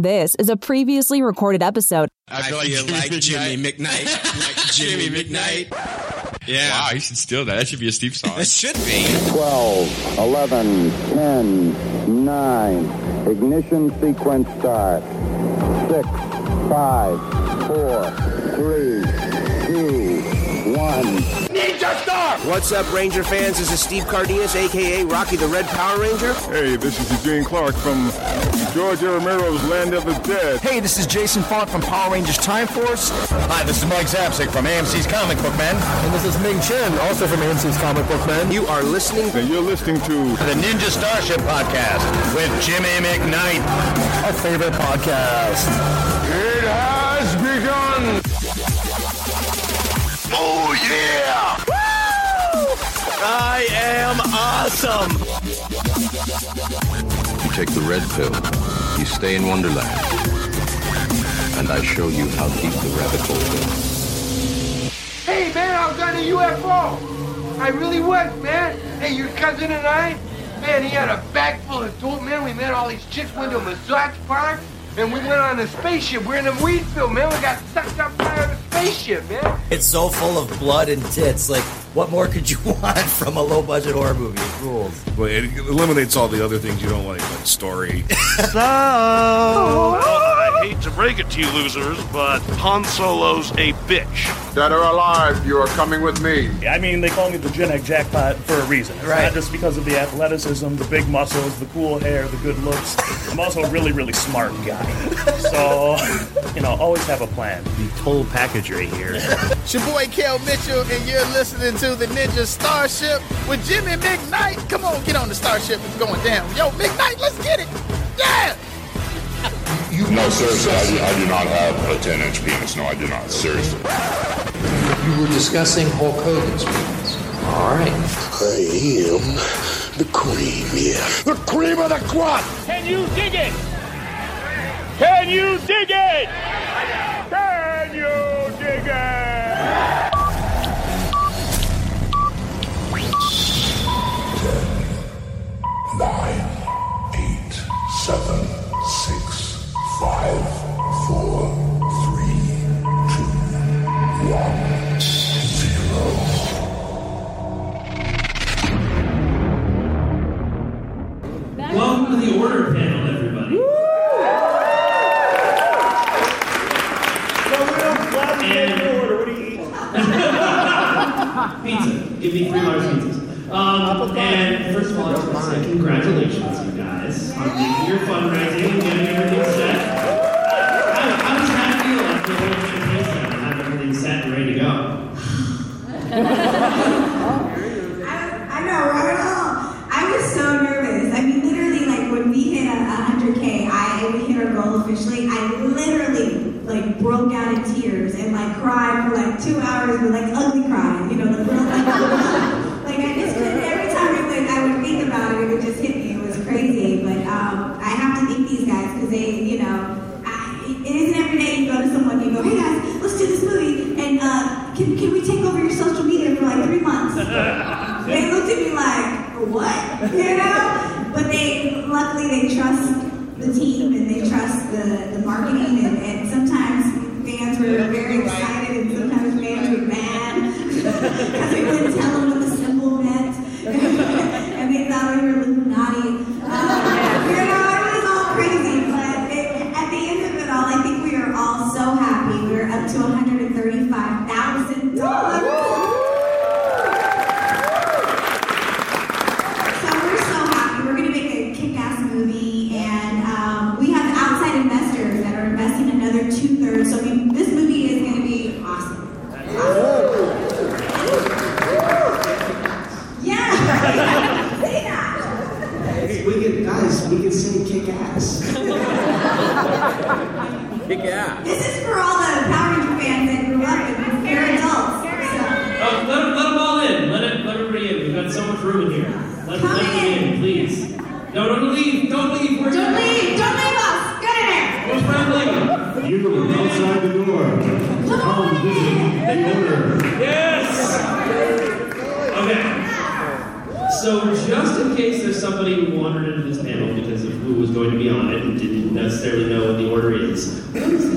This is a previously recorded episode. I feel like Jimmy, like Jimmy McKnight. like Jimmy McKnight. Yeah. Wow, you should steal that. That should be a Steve song. It should be. 12, 11, 10, 9. Ignition sequence start. 6, 5, 4, 3, 2, 1. What's up, Ranger fans? This is Steve Cardenas, aka Rocky the Red Power Ranger. Hey, this is Eugene Clark from George A. Romero's Land of the Dead. Hey, this is Jason Faunt from Power Rangers Time Force. Hi, this is Mike Zapcic from AMC's Comic Book Men. And this is Ming Chen, also from AMC's Comic Book Men. You are listening And you're listening to The Ninja Starship Podcast with Jimmy McKnight. Our favorite podcast. It Yeah! I am awesome! You take the red pill, you stay in Wonderland, and I show you how deep the rabbit hole goes. Hey man, I was on a UFO. I really was, man. Hey, your cousin and I, man, he had a bag full of dope, man. We met all these chicks, went to a massage park, and we went on a spaceship. We're in a weed field, man. We got sucked up by a spaceship, man. It's so full of blood and tits. Like, what more could you want from a low budget horror movie? It rules. Well, it eliminates all the other things you don't like, like story. Well, I hate to break it to you losers, but Han Solo's a bitch. Dead or alive, you are coming with me. I mean, they call me the Gen X jackpot for a reason. It's Right. not just because of the athleticism, the big muscles, the cool hair, the good looks. I'm also a really, really smart guy. So, you know, always have a plan. The total package right here. It's your boy Kel Mitchell, and you're listening to the Ninja Starship with Jimmy McKnight. Come on, get on the Starship. It's going down. Yo, McKnight, let's get it. Yeah! No, seriously, I do, I do not have a 10 inch penis. No, I do not. Seriously. You were discussing Hulk Hogan's penis. All right. I am the cream, yeah. The cream of the crop! Can you dig it? Can you dig it? Can you dig it? Nine, eight, seven, six, five, four, three, two, one, zero. Welcome to the order panel, everybody. Woo! And order. What do you eat? Pizza. Give me three large pizzas. Um, and first of all, I just want to say congratulations, you guys, on making your fundraising Let, Come let him in, please. No, don't leave. Don't leave. We're don't leave. Don't leave us. Get in there. What's You outside the door. Look Come visit the owner. Yes. Okay. So just in case there's somebody who wandered into this panel because of who was going to be on it and didn't necessarily know what the order is, what is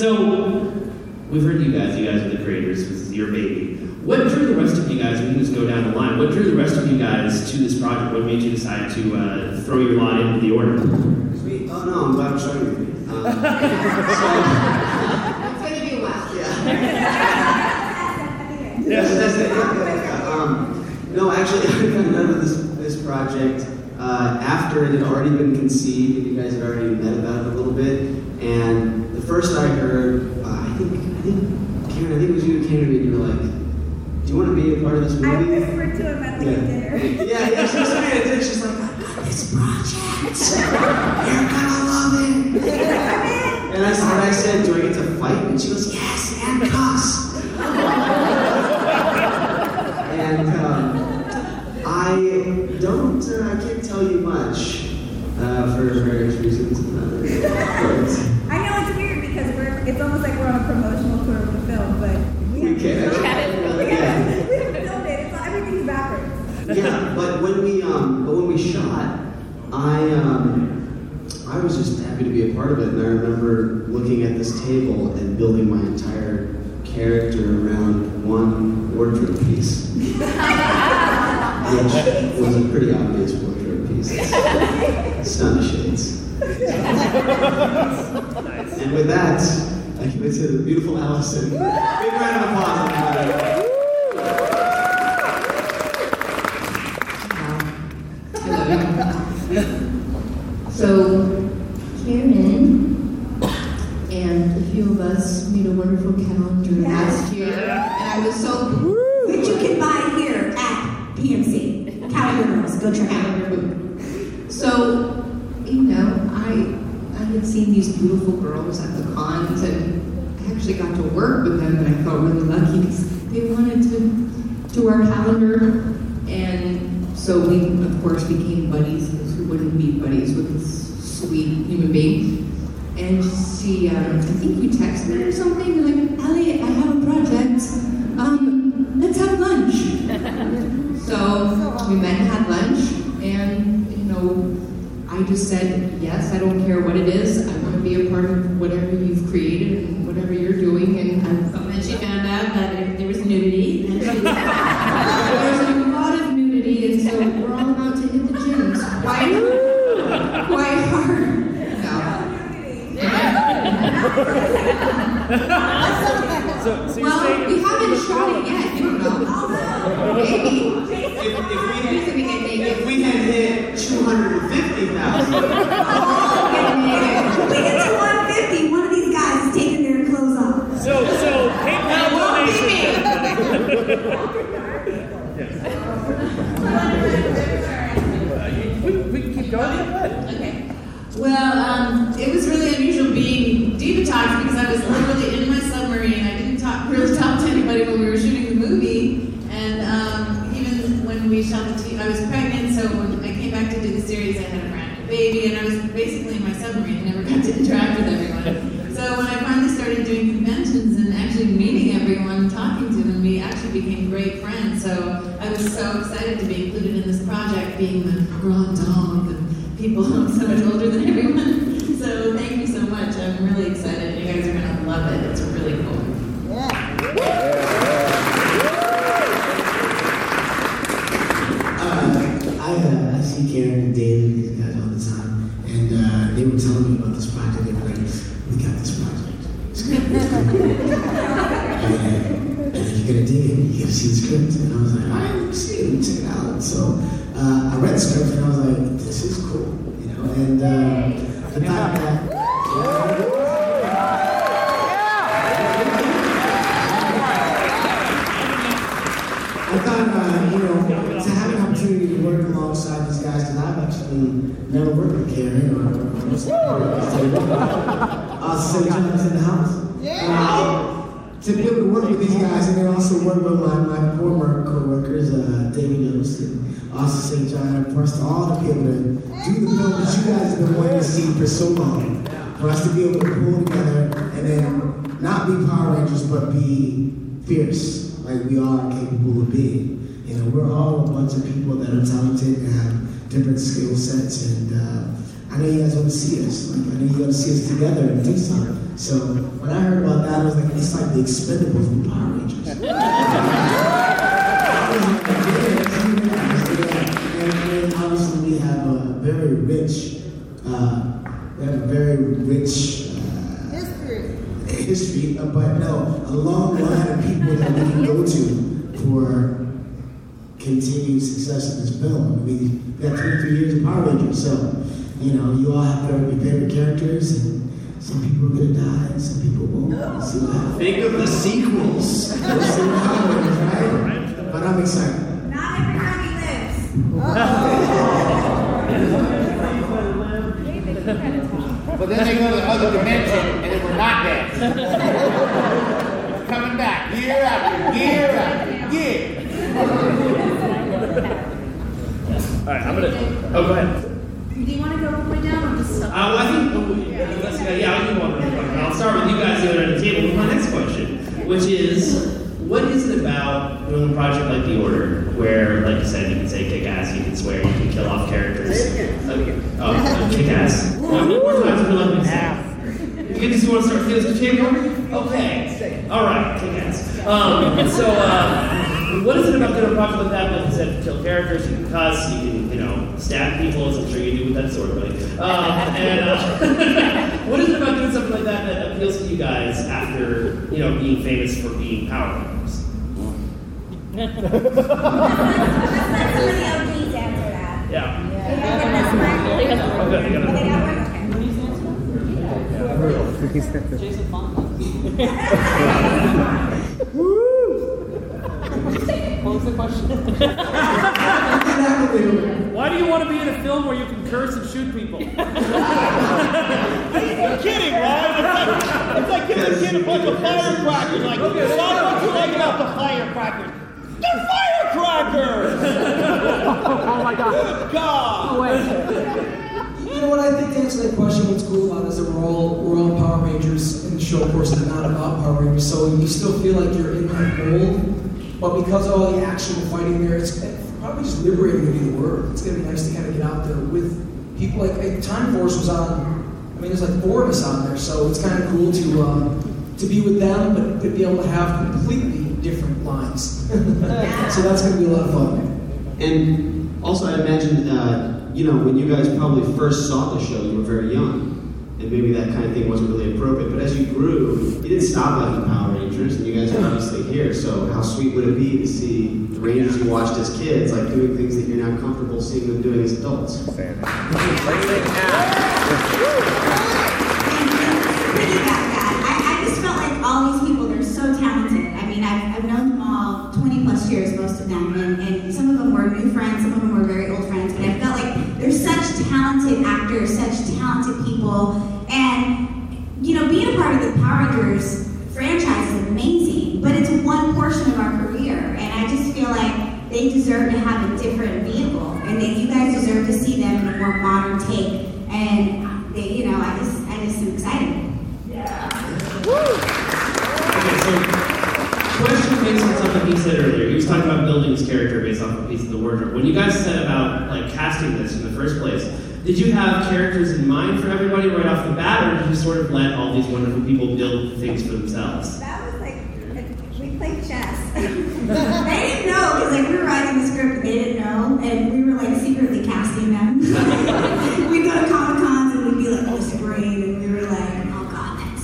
So, we've heard you guys. You guys are the creators. This is your baby. What drew the rest of you guys? We can just go down the line. What drew the rest of you guys to this project? What made you decide to uh, throw your lot into the order? Sweet. Oh no, I'm glad showing you. Um, it's gonna be well. Yeah. yeah. Yes, that's. Um, no, actually, I've done none of this this project uh, after it had already been conceived, and you guys had already met about it a little bit. And the first I heard, uh, I think, I think, Karan, I think it was you who came to me and you were like, "Do you want to be a part of this movie?" I whispered to him at yeah. dinner. yeah, yeah, she was sitting at. She's like, "I got this project. You're gonna love it." and I, and I said, "Do I get to fight?" And she was sun shades. and with that, I give it to the beautiful Allison. Big round of applause, everybody. So, Karan and a few of us made a wonderful calendar. think you we, keep going. Okay. Well, um, it was really unusual being diva because I was literally in my or uh, St. John's in the house. Uh, to be able to work with these guys and then also work with my, my former co-workers, uh, David Yost and Austin St. John, and for us to all to be able to do the film that you guys have been wanting to see for so long. For us to be able to pull together and then not be Power Rangers, but be fierce like we are capable of being. You know, we're all a bunch of people that are talented and have different skill sets, and uh, I know you guys want to see us. Like I know you want to see us together and do something. So when I heard about that, I was like, it's like the Expendables of the Power Rangers. and, obviously we have a very rich, uh, we have a very rich history, uh, but no, a long line of people that we can go to for continued success in this film. We got 23 years of Power Rangers, so you know, you all have your favorite characters, and some people are gonna die, and some people won't. We'll see what happens. Think of the sequels. We'll see right? But I'm excited. Not everybody lives. But then they go to the other dimension and then we're not dead. Coming back year after year after year. All right, I'm gonna. Oh, go ahead. Do you want to go all the way down or just? Uh, well, I think, oh, yeah, let's, uh, yeah, I'll do one. I'll start with you guys the other end the table with my next question, which is, what is it about doing a project like The Order, where, like you said, you can say kick ass, you can swear, you can kill off characters? Oh, kick ass. One more time, so let me say. You just want to start feeling the champion? Okay. All right, kick ass. Um, so, uh, what is it about doing a project like that? Like you said, kill characters, you can cuss, you can, you know, stab people, as I'm sure you do with that sword blade. Um, and uh, what is it about doing something like that that appeals to you guys after, you know, being famous for being Power Rangers? Let's let somebody else please answer that. Yeah. Okay, Okay, you gotta- that one? What was the question? Why do you want to be in a film where you can curse and shoot people? You're kidding, right? It's like, it's like giving a kid a bunch of firecrackers. Like, Okay, son, yeah. what you like about the firecrackers? They're firecrackers! oh my god. Good God! You know what I think to answer that question, what's cool about it is that we're all we're all Power Rangers in the show of course is not about Power Rangers. So you still feel like you're in that mold. But because of all the action and fighting there, it's probably just liberating to be the word. It's gonna be nice to kind of get out there with people like, like Time Force was on I mean there's like four of us on there, so it's kind of cool to uh, to be with them but to be able to have completely different lines. so that's gonna be a lot of fun. And also, I imagine, uh, you know, when you guys probably first saw the show, you were very young. And maybe that kind of thing wasn't really appropriate. But as you grew, you didn't stop liking Power Rangers, and you guys are obviously here. So, how sweet would it be to see the Rangers you watched as kids, like doing things that you're now comfortable seeing them doing as adults? I, I just felt like all these people, they're so talented. I mean, I've, I've known them all 20 plus years, most of them, and, and some of them were new friends, some of them were very old friends, but I felt like they're such talented actors, such talented people, and, you know, being a part of the Power Rangers franchise is amazing, but it's one portion of our career, and I just feel like they deserve to have a different vehicle, and that you guys deserve to see them in a more modern take, and they, you know, I just, I just am excited. Okay, so question based on something he said earlier. He was talking about building his character based off a piece of the wardrobe. When you guys said about like casting this in the first place, did you have characters in mind for everybody right off the bat, or did you sort of let all these wonderful people build things for themselves? That was like, we played chess. they didn't know, because like we were writing the script, and they didn't know, and we were like secretly casting harassing them. we'd go to Comic Cons and we'd be like whispering and we were like, oh god,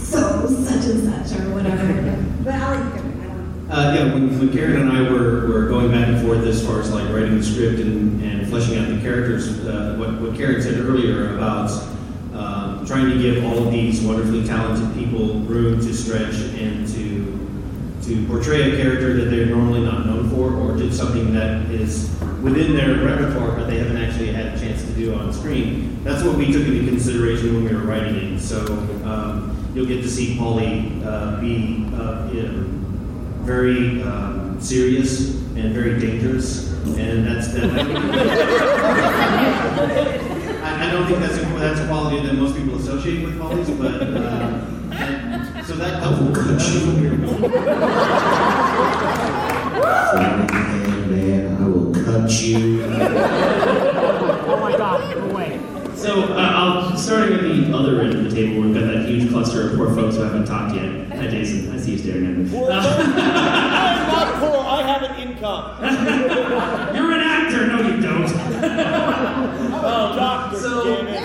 that's such and such or whatever. But I'll let you go. Uh, yeah, when, when Karan and I were, were going back and forth as far as like writing the script and, and fleshing out the characters, uh, what, what Karan said earlier about um, trying to give all of these wonderfully talented people room to stretch and to to portray a character that they're normally not known for, or do something that is within their repertoire but they haven't actually had a chance to do on screen. That's what we took into consideration when we were writing it. So um, you'll get to see Paulie uh, be uh, you know, very um, serious and very dangerous, and that's that. I, I don't think that's a, that's a quality that most people associate with Paulies, but uh, and so that that will cut Man, I will cut you. Oh my god, no way. So, uh, I'll, starting at the other end of the table, we've got that huge cluster of poor folks who haven't talked yet. Hi, Jason. I see you staring at me. Uh, I'm not poor. I have an income. You're an actor. No, you don't. oh, doctor. So- damn it.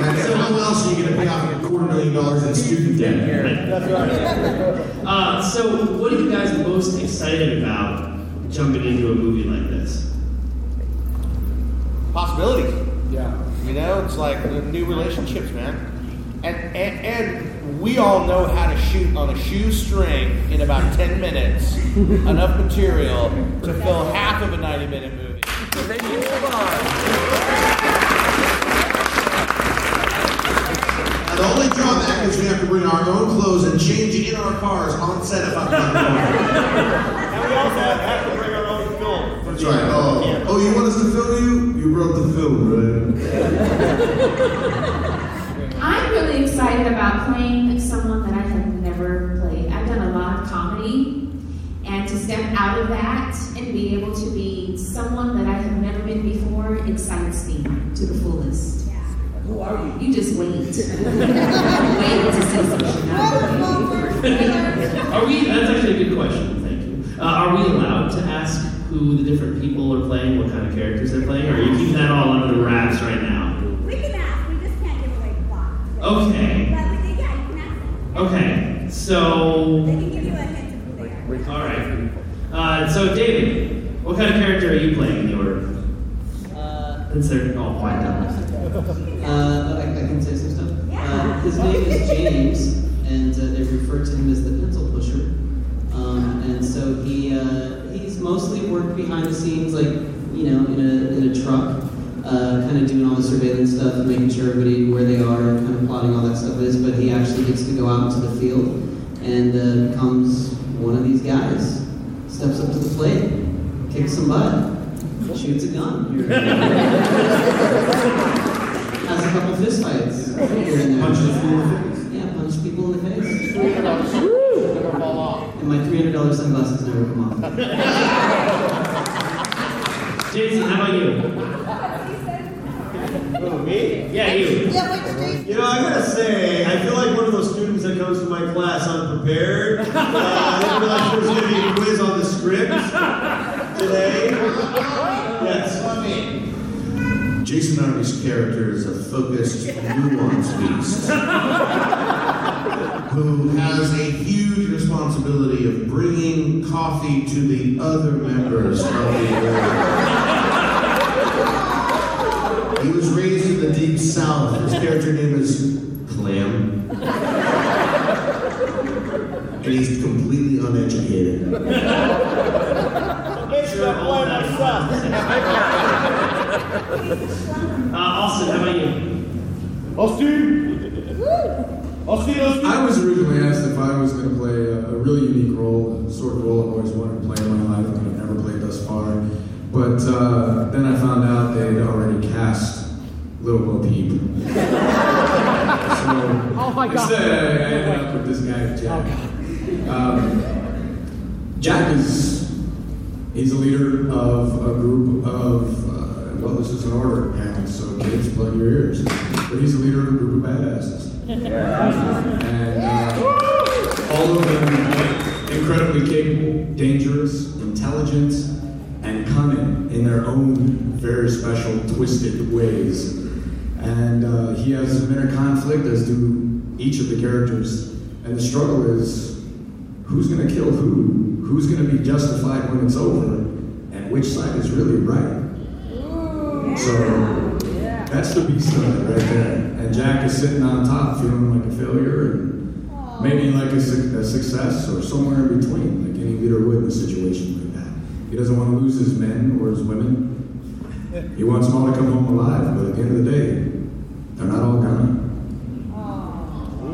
And how else are you going to pay off a quarter million dollars in student debt? That's right. Uh, so, what are you guys most excited about jumping into a movie like this? possibilities. Yeah. You know, it's like new relationships, man. And, and and we all know how to shoot on a shoestring in about 10 minutes enough material to fill half of a 90 minute movie. So then you move on. The only drawback is we have to bring our own clothes and change in our cars on set if I'm not wrong. And we also have, have to bring our own film. That's right. Oh, oh, you want us to film you? You wrote the film, right? I'm really excited about playing someone that I have never played. I've done a lot of comedy, and to step out of that and be able to be someone that I have never been before excites me to the fullest. Who are you? You just wait. wait to see something. Are we? That's actually a good question. Thank you. Uh, are we allowed to ask who the different people are playing, what kind of characters they're playing, or are you keeping that all under wraps right now? We can ask, we just can't give away the plot. Okay. But we can, yeah, you can ask. Okay. So. They can give you a hint of who they are. All right. Uh, so, David, what kind of character are you playing in the order? Since they're all quiet down there. Uh, I, I can say some stuff. Uh, his name is James, and uh, they refer to him as the pencil pusher. Um, and so he uh, he's mostly worked behind the scenes, like you know, in a in a truck, uh, kind of doing all the surveillance stuff, and making sure everybody where they are, and kind of plotting all that stuff is. But he actually gets to go out into the field and uh, becomes one of these guys. Steps up to the plate, kicks some butt, shoots a gun. Has a couple fist fights here and there. Punches a fool in the face. Yeah, punch people in the face. Never fall off. And my $300 sunglasses never come off. Jason, how about you? Who, me? Yeah, you. Yeah, You know, I gotta say, I feel like one of those students that comes to my class unprepared. Uh, I didn't realize there was gonna be a quiz on the script today. Yes. Jason Army's character is a focused, nuanced beast who has a huge responsibility of bringing coffee to the other members of the order. He was raised in the deep south. His character name is Clam. And he's completely uneducated. It's the boy myself. Uh, Austin, how about you? Austin. Austin, Austin. I was originally asked if I was going to play sort of role I've always wanted to play in my life, but I've never played thus far. But uh, then I found out they had already cast Little Bo Peep. so Oh my God. instead, I, I ended up with this guy, Jack. Um, Jack is he's a leader of a group of uh, well, this is an order, apparently, so kids, plug your ears. But he's a leader of a group of badasses. And uh, all of them incredibly capable, dangerous, intelligent, and cunning in their own very special, twisted ways. And uh, he has some inner conflict, as do each of the characters. And the struggle is who's going to kill who? Who's going to be justified when it's over? And which side is really right? So that's the beast of it right there. And Jack is sitting on top, feeling like a failure, and maybe like a, su- a success, or somewhere in between, like any leader would in a situation like that. He doesn't want to lose his men or his women. He wants them all to come home alive, but at the end of the day, they're not all gone.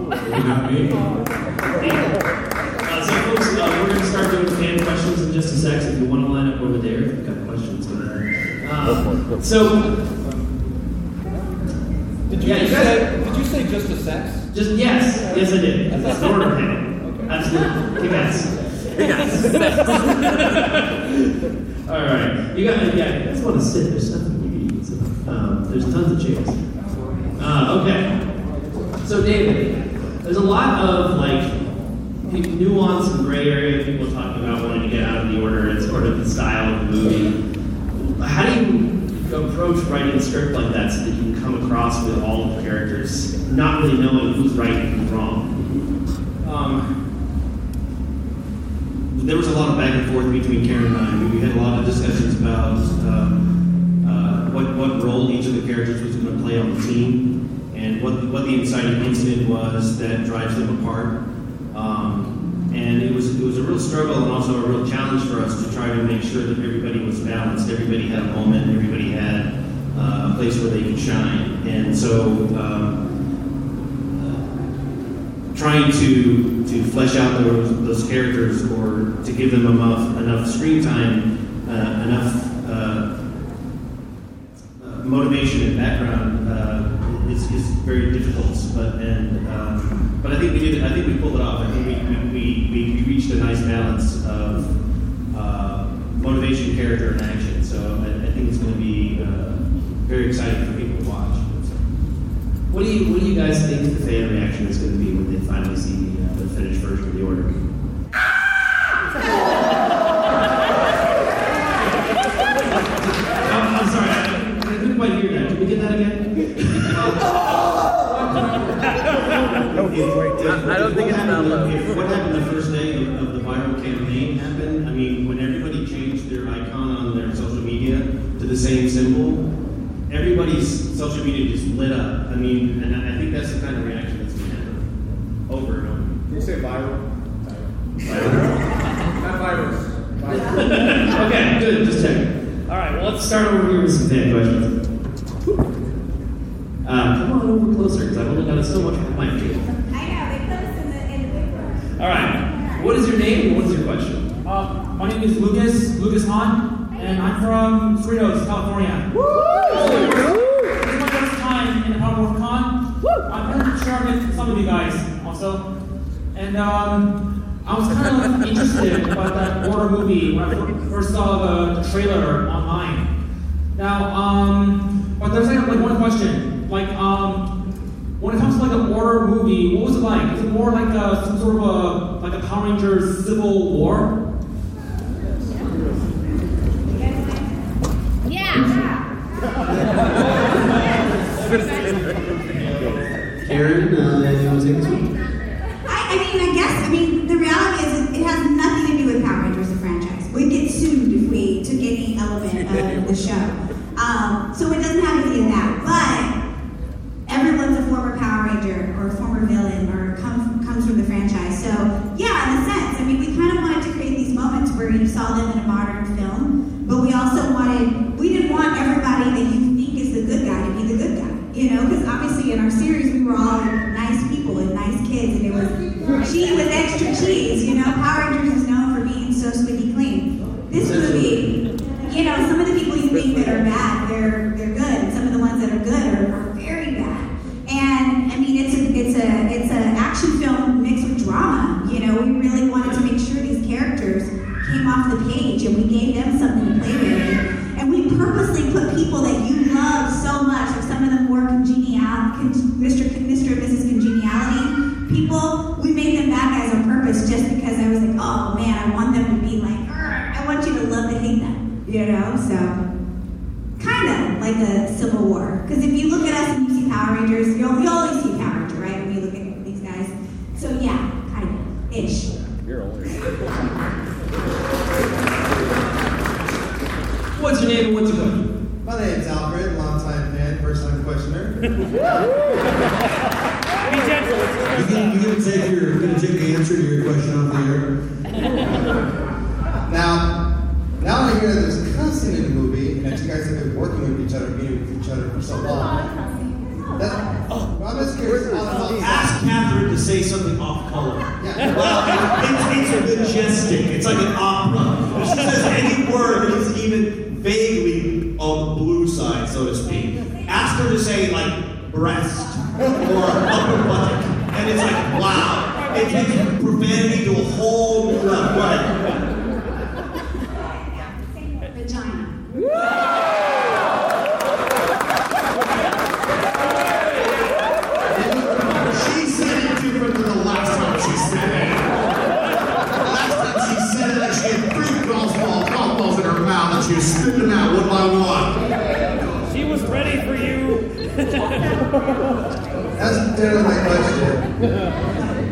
Maybe not me. Uh, so, folks, uh, we're going to start doing fan questions in just a sec. If you want to line up over there, if you've got questions, go ahead. Uh, so, Did you, Yeah, you say, did you say just a sex? Just yes, yes, I did. The order panel. Absolutely. Kick ass. All right. You got, yeah, you guys want to sit. There's nothing you can eat. Um, there's tons of chairs. Uh, okay. So, David, there's a lot of like nuance and gray area people talking about wanting to get out of the order. It's sort of the style of the movie. Approach writing a script like that so that you can come across with all of the characters, not really knowing who's right and who's wrong? Um, there was a lot of back and forth between Karan and I. We had a lot of discussions about um, uh, what what role each of the characters was going to play on the team, and what what the inciting incident was that drives them apart. Um, and it was it was a real struggle and also a real challenge for us to try to make sure that everybody was balanced, everybody had a moment, everybody had uh, a place where they could shine. And so. Um, trying to to flesh out those, those characters or to give them enough enough screen time, uh, enough uh, uh, motivation and background uh, is, is very difficult. But and um, but I think we did. I think we pulled it off. I think we we, we, we reached a nice balance of uh, motivation, character, and action. So I, I think it's going to be uh, very exciting for people to watch. What do you What do you guys think the fan reaction is going to be when they finally see the, uh, the finished version of the order? I'm, I'm sorry, I, I couldn't quite hear that. Can we get that again? I don't think it's that low. If what happened the first day of, of the viral campaign happened, I mean, when everybody changed their icon on their social media to the same symbol, everybody's social media just lit up. I mean, and I I think that's the kind of reaction that's going to happen over and over. Can you say viral? Viral. Not virus. okay, good. Just checking. All right, well, let's start over here with some fan questions. Uh, come on over closer, because I've only got so much on my feet. All right. What is your name and what is your question? Uh, my name is Lucas, Hahn, and I'm from Cerritos, California. This is my first time in the Power Con. I'm pretty sure I met some of you guys also. And um, I was kind of interested about that Order movie when I first saw the trailer online. Now, um, but there's like, like one question. Like, um, when it comes to like an Order movie, what was it like? Is it more like a, some sort of a like a Power Rangers Civil War? Karan, uh, you to this one? I, I mean, I guess, I mean, the reality is it, it has nothing to do with Power Rangers, the franchise. We'd get sued if we took any element of the show. Um, so it doesn't have any of that. But everyone's a former Power Ranger or a former villain or comes, comes from the franchise. So, yeah, in a sense, I mean, we kind of wanted to create these moments where you saw them in a modern film, but we also wanted, we didn't want everybody that you think is the good guy to be the good guy. You know, because obviously in our series we were all nice people and nice kids, and it was she with extra cheese. You know, Power Rangers is known for being so squeaky clean. This movie, you know, some of the people you think that are bad, they're they're good, and some of the ones that are good are, are very bad. And I mean, it's a it's a it's an action film mixed with drama. You know, we really wanted to make sure these characters came off the page, and we gave them something to play with. And we purposely put people that you love so much, or some of them more congenial, con- Mr. Con- Mr. and Mrs. Congeniality people, we made them bad guys on purpose just because I was like, oh man, weirdo, so kind of like a civil war. Because if you look at us and you see Power Rangers, you'll, you always see Power Ranger, right? When you look at these guys. So yeah, kind of ish. You're old. What's your name and what's your question? My name's Alfred, longtime fan, first time questioner. Be gentle. You gonna, you gonna take your, gonna take the answer to your question off the air? Now, now I hear there's cussing in the movie, and that you guys have been working with each other, being with each other for so long. That, oh, I'm just curious. Ask Catherine to say something off color. Well, it's, it's majestic. It's like an opera. She says any word that is even vaguely on the blue side, so to speak, ask her to say like breast or upper buttock, and it's like wow. It takes profanity to a whole new level. That's my question.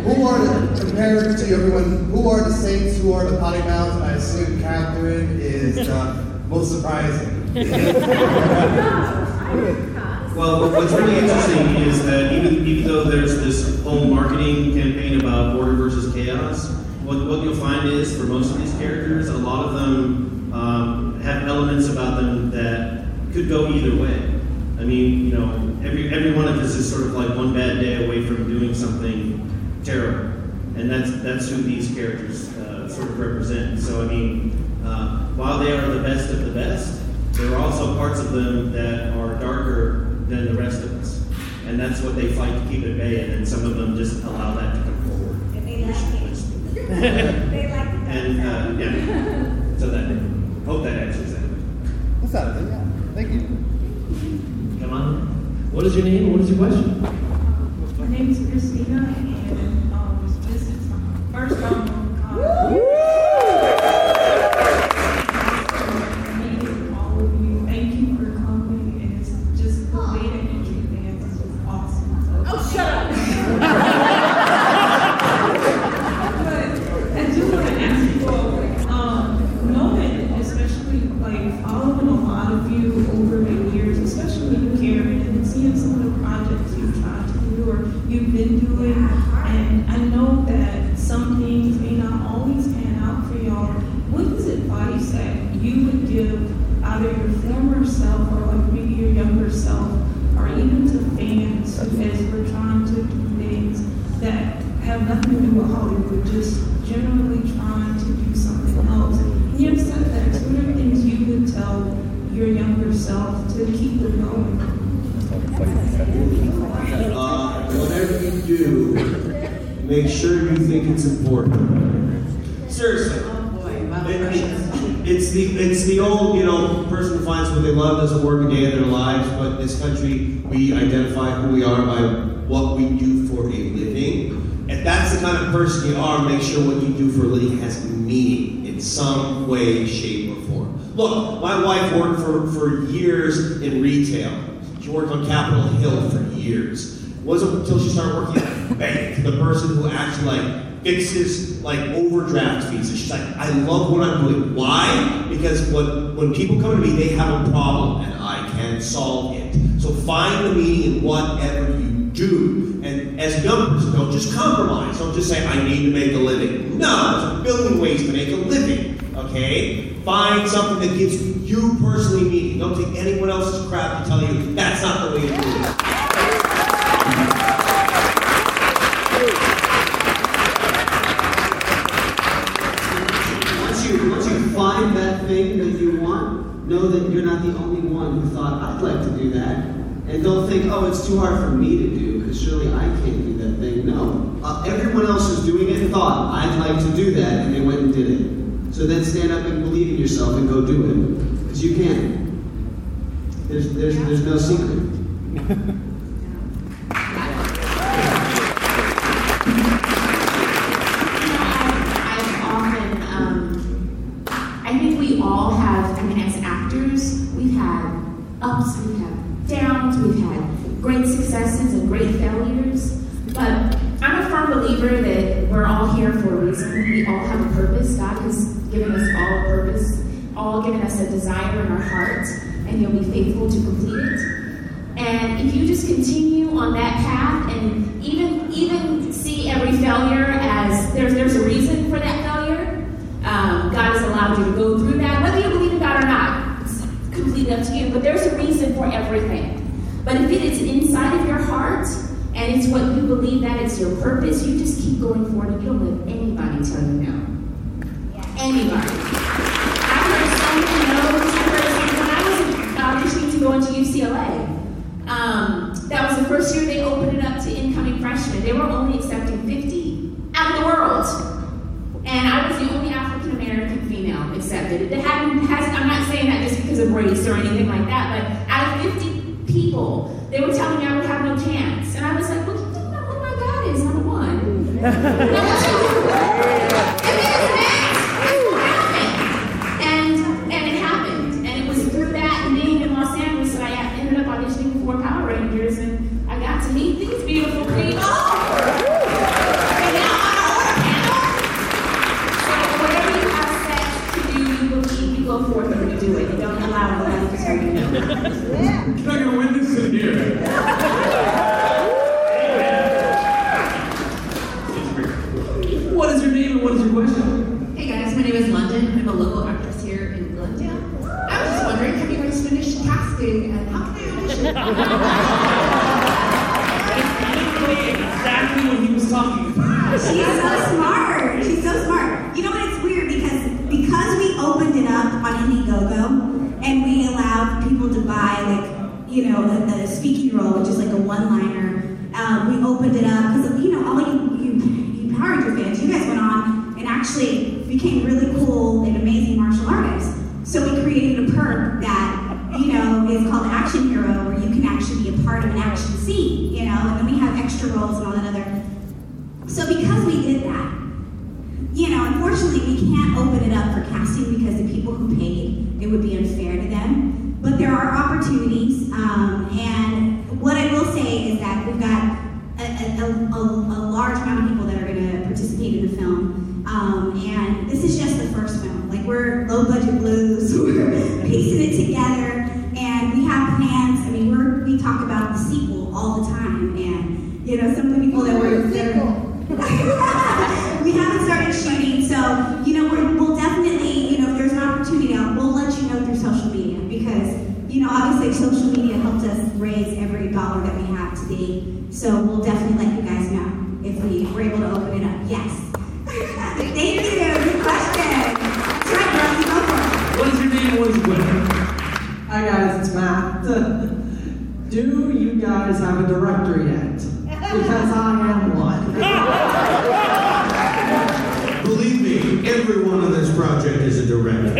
Who are the, compared to everyone, who are the saints, who are the potty mouths? I assume Catherine is the most surprising. Well, what's really interesting is that even, even though there's this whole marketing campaign about order versus chaos, what, what you'll find is for most of these characters, a lot of them um, have elements about them that could go either way. I mean, you know, every, every one of us is sort of like one bad day away from doing something terrible. And that's, that's who these characters uh, sort of represent. So, I mean, uh, while they are the best of the best, there are also parts of them that are darker than the rest of us. And that's what they fight to keep at bay, and then some of them just allow that to come forward. And, uh, yeah, so that, hope that answers that. What's that? Yeah. Thank you. Come on. What is your name and what is your question? My name is Christina, and um, this is my first time on college. Meeting all of you. Thank you for coming. And it's just the way that entry dance is just awesome. So, oh, shut up! but I do want to ask you all, um, knowing, especially like following a lot of you over the years, especially you, Karan, and seeing some of the projects you've tried to do or you've been doing, and I know that some things may not always pan out for y'all. What is advice that you would give either your former self or like maybe your younger self, or even to fans as we're trying to do things that have nothing to do with Hollywood, just generally trying to do something else? And you have setbacks. What are things you would tell your younger self to keep it going? Uh, whatever you do, make sure you think it's important. Seriously. It- it's the it's the old you know person who finds what they love doesn't work a day in their lives. But in this country, we identify who we are by what we do for a living. If that's the kind of person you are, make what you do for a living has meaning in some way, shape, or form. Look, my wife worked for, for years in retail. She worked on Capitol Hill for years. It wasn't until she started working at a bank, the person who actually like fixes like overdraft fees. And she's like, I love what I'm doing. Why? Because when, when people come to me, they have a problem and I can solve it. So find the meaning in whatever you do. And as young person, don't just compromise. Don't just say, I need to make a living. No, there's a billion ways to make a living. Okay? Find something that gives you personally meaning. Don't take anyone else's crap to tell you that's not the way to do it. Find that thing that you want, know that you're not the only one who thought, I'd like to do that. And don't think, oh, it's too hard for me to do, because surely I can't do that thing. No. Uh, everyone else who's doing it thought, I'd like to do that, and they went and did it. So then stand up and believe in yourself and go do it. Because you can. There's, there's, there's no secret. I've often, um, I think we all have and as actors, we've had ups, we've had downs, we've had great successes and great failures. But I'm a firm believer that we're all here for a reason. We all have a purpose. God has given us all a purpose, all given us a desire in our heart, and He'll be faithful to complete it. And if you just continue on that path and even even see every failure as there's there's a reason for that failure. Um, God has allowed you to go through that, whether you believe in God or not. It's completely up to you. But there's a reason for everything. But if it is inside of your heart and it's what you believe that it's your purpose, you just keep going forward and you don't let anybody tell you no. Anybody. I've heard so many no's. I've heard when I was auditioning to go into UCLA. Um, that was the first year they opened it up to incoming freshmen. They were only accepting 50 out of the world. And I was the only African American female accepted. It hadn't, has, I'm not saying that just because of race or anything like that, but out of 50 people, they were telling me I would have no chance. And I was like, well, you don't know who my God is, number one. Number two, and and it happened. And it was through that and being in Los Angeles that I ended up auditioning for Power Rangers and I got to meet these beautiful people. And now I'm on a panel. So whatever you have set to do, you believe, you go forth and you do it. You don't allow anybody to tell you no. You're not gonna win this in here. What is your name and what is your question? Hey guys, my name is London. I'm a local actress here in Glendale. I was just wondering, have you guys finished casting and how can I audition? That's literally exactly what he was talking about. She's so smart. She's so smart. You know what? It's weird because because we opened it up on Indiegogo and we allowed people to buy like you know the, speaking role, which is like a one-liner. Um, we opened it up because you know all you you, you Power Ranger fans, you guys went on and actually became really cool and amazing martial artists. So we created a perk that you know is called Action Hero, where you can actually be a part of an action scene. You know, and then we have extra roles and all that other. So because we did that, you know, unfortunately, we can't open it up for casting because the people who paid, it would be unfair to them. But there are opportunities, um, and what I will say is that we've got a, a, a, a large amount of people that are going to participate in the film. Um, and this is just the first film. Like, we're low budget blues, we're piecing it together, and we have plans. I mean, we're, we talk about the sequel all the time, and, you know, some of the people that were. That are, we haven't started shooting, so you know we're, we'll definitely, you know, if there's an opportunity, I'll, we'll let you know through social media because you know obviously social media helped us raise every dollar that we have to date. So we'll definitely let you guys know if we were able to open it up. Yes. Thank you. Good question. That's right, girl. You go for it. What is your name and what is? Hi guys, it's Matt. Do you guys have a director yet? Because I am one. Believe me, everyone on this project is a director.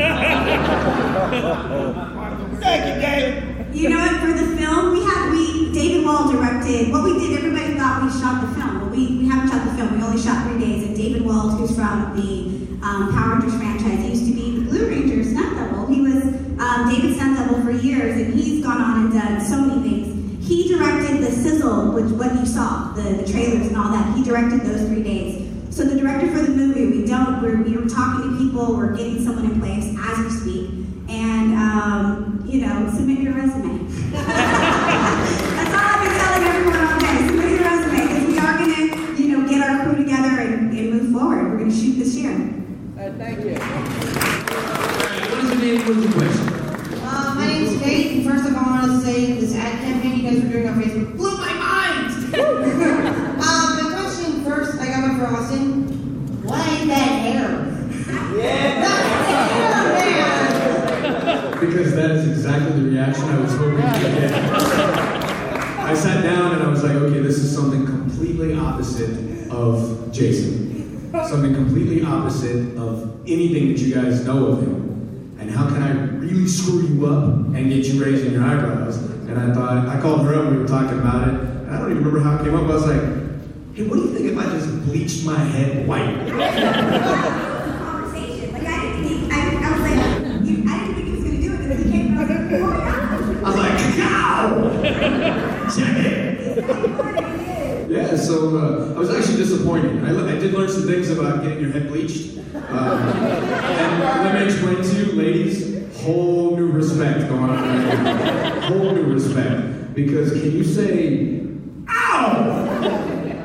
Thank you, Dave. You know what? For the film, we have we David Wall directed. What we did, everybody thought we shot the film, but we, we haven't shot the film. We only shot three days. And David Wall, who's from the um, Power Rangers franchise, he used to be the Blue Ranger stunt double. He was um, David's stunt double for years, and he's gone on and done so many things. He directed the sizzle, which what you saw, the, the trailers and all that. He directed those three days. So the director for the movie, we don't. We're, we were talking to people. We're getting someone in place as we speak, and um, you know, submit your resume. and how can I really screw you up and get you raising your eyebrows? And I thought, I called her up, we were talking about it, and I don't even remember how it came up. I was like, hey, what do you think if I just bleached my head white? I was like, Yeah. Yeah, so uh, I was actually disappointed. I, I, did learn some things about getting your head bleached. Um, and let me explain to you ladies, whole new respect going on. Whole new respect. Because can you say, ow?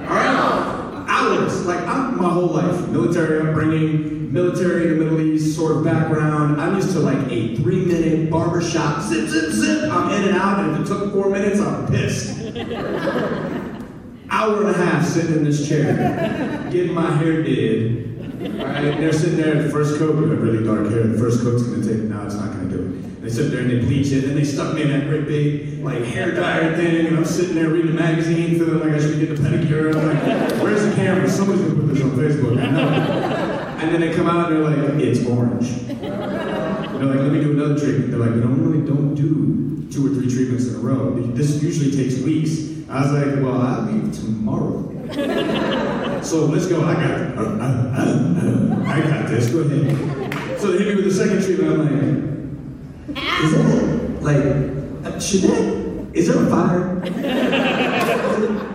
Right? Hours. Like, I'm my whole life, military upbringing, military in the Middle East sort of background. I'm used to like a three minute barbershop zip, zip, zip. I'm in and out, and if it took four minutes, I'm pissed hour and a half sitting in this chair, getting my hair did. Right? They're sitting there, the first coat, you have really dark hair, the first coat's gonna take, no, it's not gonna do it. They sit there and they bleach it, and then they stuck me in that great big, like, hair dryer thing, and I'm sitting there reading a magazine, feeling like I should getting a pedicure. I'm like, where's the camera? Somebody's gonna put this on Facebook. And then they come out and they're like, it's orange. They're like, let me do another treatment. They're like, we normally don't do two or three treatments in a row. This usually takes weeks. I was like, well, I'll leave tomorrow. so let's go. I got. Uh, uh, uh, I got this. Go ahead. So they hit me with the second treatment. I'm like, is that, like, uh, should that, is there a fire?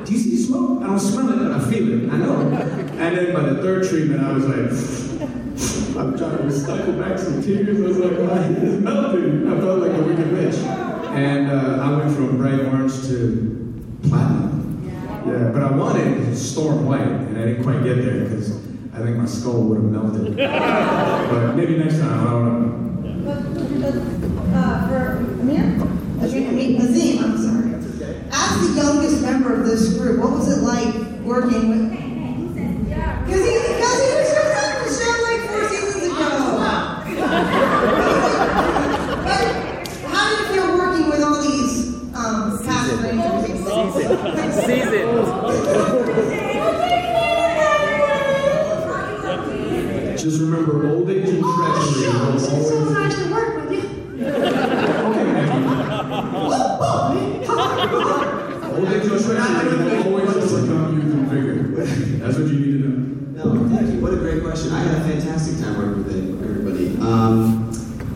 Do you see smoke? I don't smell it, but I feel it. I know. And then by the third treatment, I was like, I'm trying to recycle back some tears. I was like, my head is melting. I felt like a wicked witch. And uh, I went from bright orange to platinum. Yeah, but I wanted storm white, and I didn't quite get there because I think my skull would have melted. but maybe next time, I don't know. Uh, for Amir? Azim, Azim, I'm sorry. As the youngest member of this group, what was it like working with? Because he, because he was just on the show like four seasons ago. but how did it feel working with all these um, cast rangers? Just remember, old age and treachery will always. So nice to work with you. Old age and treachery will always overcome youth and vigor. That's what you need to know. No, thank you. What a great question. I had a fantastic time working with everybody. Um,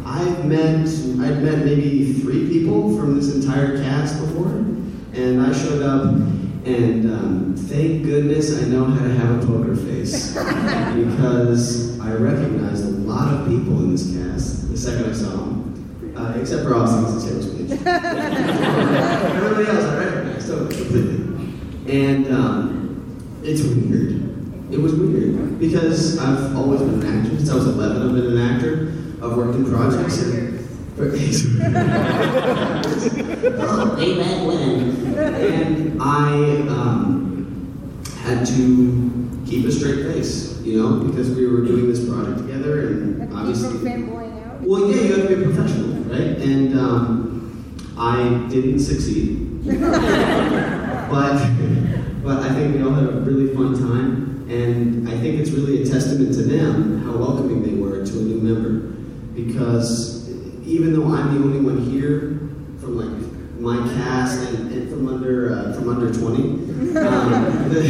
I've met I've met maybe three people from this entire cast before, and I showed up, and um, thank goodness I know how to have a poker face because I recognized a lot of people in this cast the second I saw them, uh, except for Austin, because his hair was bleached. Everybody else I recognized totally, completely, and um, it's weird. It was weird because I've always been an actor. Since I was 11, I've been an actor. I've worked in projects. And, oh, amen, when. And I um, had to keep a straight face, you know, because we were doing this project together, and obviously. Well, yeah, you have to be a professional, right? And um, I didn't succeed, but but I think we all had a really fun time, and I think it's really a testament to them how welcoming they were to a new member, because even though I'm the only one here from like my cast and, and from under uh, from under 20, um, the,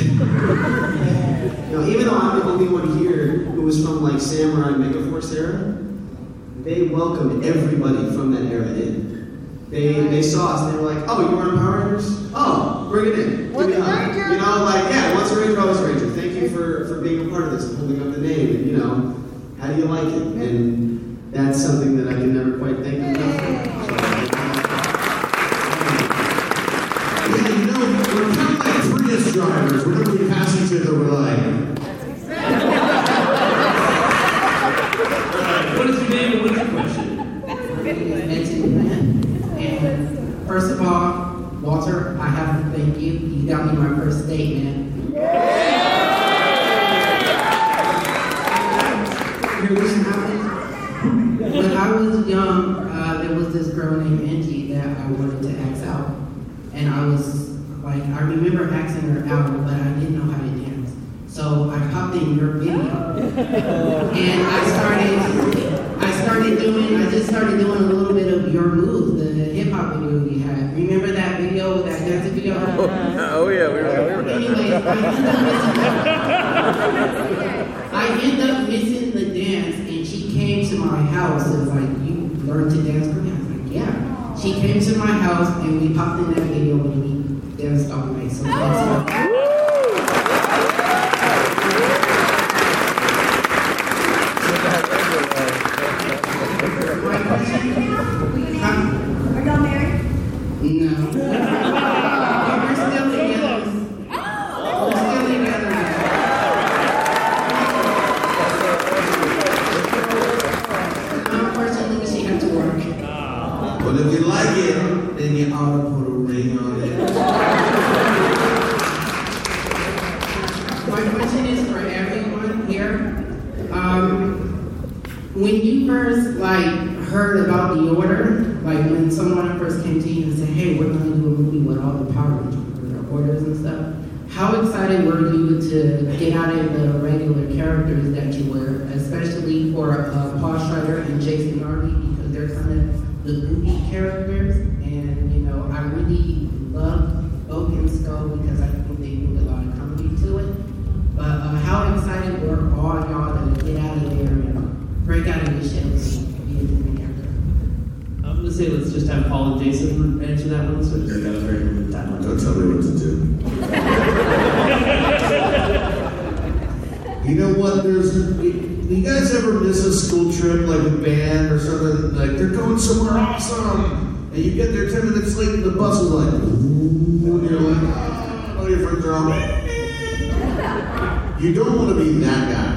you know, even though I'm the only one here who was from like Samurai Megaforce era, they welcomed everybody from that era in. They, they saw us and they were like, oh, you were in Power Rangers? Oh, bring it in. Give me a hug. You know, like, yeah, once a Ranger, always a Ranger. Thank you for, for being a part of this and holding up the name. And, you know, how do you like it? And that's something that I can never quite thank them enough for. Yeah, you know, we're kind of like Prius drivers. Whenever we pass each other, we're like, What is your name and what is your question? And first of all, Walter, I have to thank you. You got me my first statement. When I was young, uh, there was this girl named Angie that I wanted to ask out. And I was like, I remember asking her out, but I didn't know how to dance. So I popped in your video. And I started I started doing, I just started doing a little hop video you had. Remember that video, that dancing video? Uh-huh. Oh, yeah, we remember Anyway, I end up missing the dance, and she came to my house and was like, "You learned to dance for me?" I was like, "Yeah." She came to my house, and we popped in that video, and we danced all night. So that's oh, then you ought to put a ring on it. My question is for everyone here. Um, when you first like heard about the order, like when someone first came to you and said, "Hey, we're gonna do a movie with all the Power Rangers orders and stuff," how excited were you to get out of the regular characters that you were, especially for uh, Paul Schrier and Jason Narvy because they're kind of the goofy characters, and you know I really love Bulk and Skull because I think they bring a lot of comedy to it. But uh, how excited were all y'all to get out of there and break out of your shells and be a different character? I'm gonna say let's just have Paul and Jason answer that one. So just got a very limited timeline. Don't tell me what to do. You know what? There's. You guys ever miss a school trip, like a band or something? Like they're going somewhere awesome, and you get there ten minutes late, and the bus is like, and you're like, oh, all your friends are all. You don't want to be that guy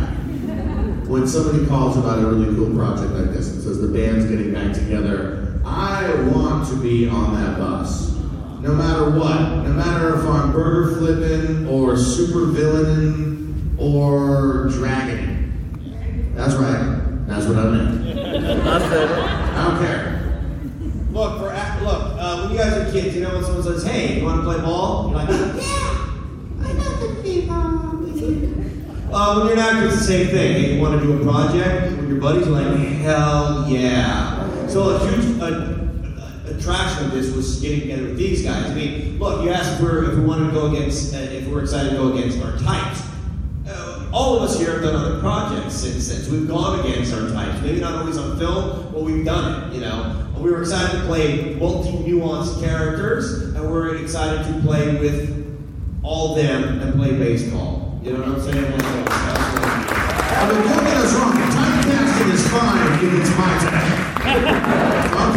when somebody calls about a really cool project like this and says the band's getting back together. I want to be on that bus. No matter what. No matter if I'm burger flipping or super villaining or dragoning. That's right. That's what I meant. That's it. I don't care. Look, for a- look, uh, when you guys are kids, you know when someone says, "Hey, you want to play ball?" You're like, "Yeah, I got the fever." Uh, when you're an actor, it's the same thing. Hey, you want to do a project with your buddies? You're like, hell yeah. So a huge uh, attraction of this was getting together with these guys. I mean, look, you asked if, we're, if we wanted to go against, uh, if we're excited to go against our types. Uh, all of us here have done other projects since then. We've gone against our types. Maybe not always on film, but we've done it, you know. We were excited to play multi-nuanced characters, and we're excited to play with all them and play baseball. You know what I'm saying? Like, I mean, don't get us wrong. Typecasting is fine if it's my time. I'm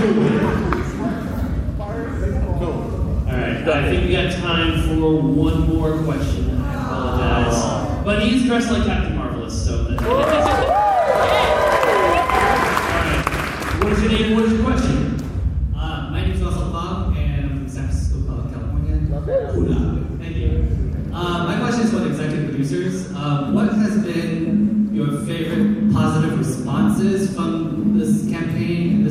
cool. All right, I think we got time for one more question. I apologize, but he's dressed like Captain Marvelous, so. That, All right. What is your name? What is your question? Uh, my name is Russell Bob, and I'm from San Francisco, California. Thank you. Uh, my question is for the executive producers. Uh, what has been your favorite positive responses from this campaign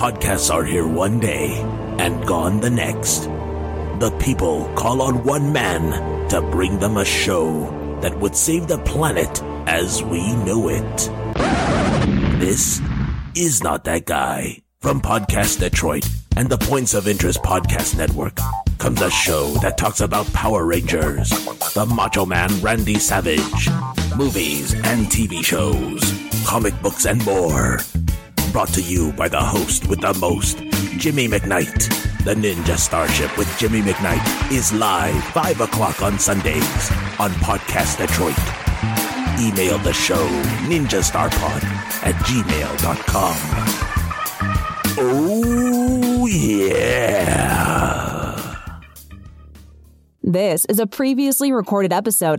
podcasts are here one day and gone the next. The people call on one man to bring them a show that would save the planet as we know it. This is not that guy. From Podcast Detroit and the Points of Interest Podcast Network comes a show that talks about Power Rangers, the Macho Man Randy Savage, movies and TV shows, comic books, and more. Brought to you by the host with the most, Jimmy McKnight. The Ninja Starship with Jimmy McKnight is live 5 o'clock on Sundays on Podcast Detroit. Email the show ninjastarpod at gmail.com. Oh, yeah. This is a previously recorded episode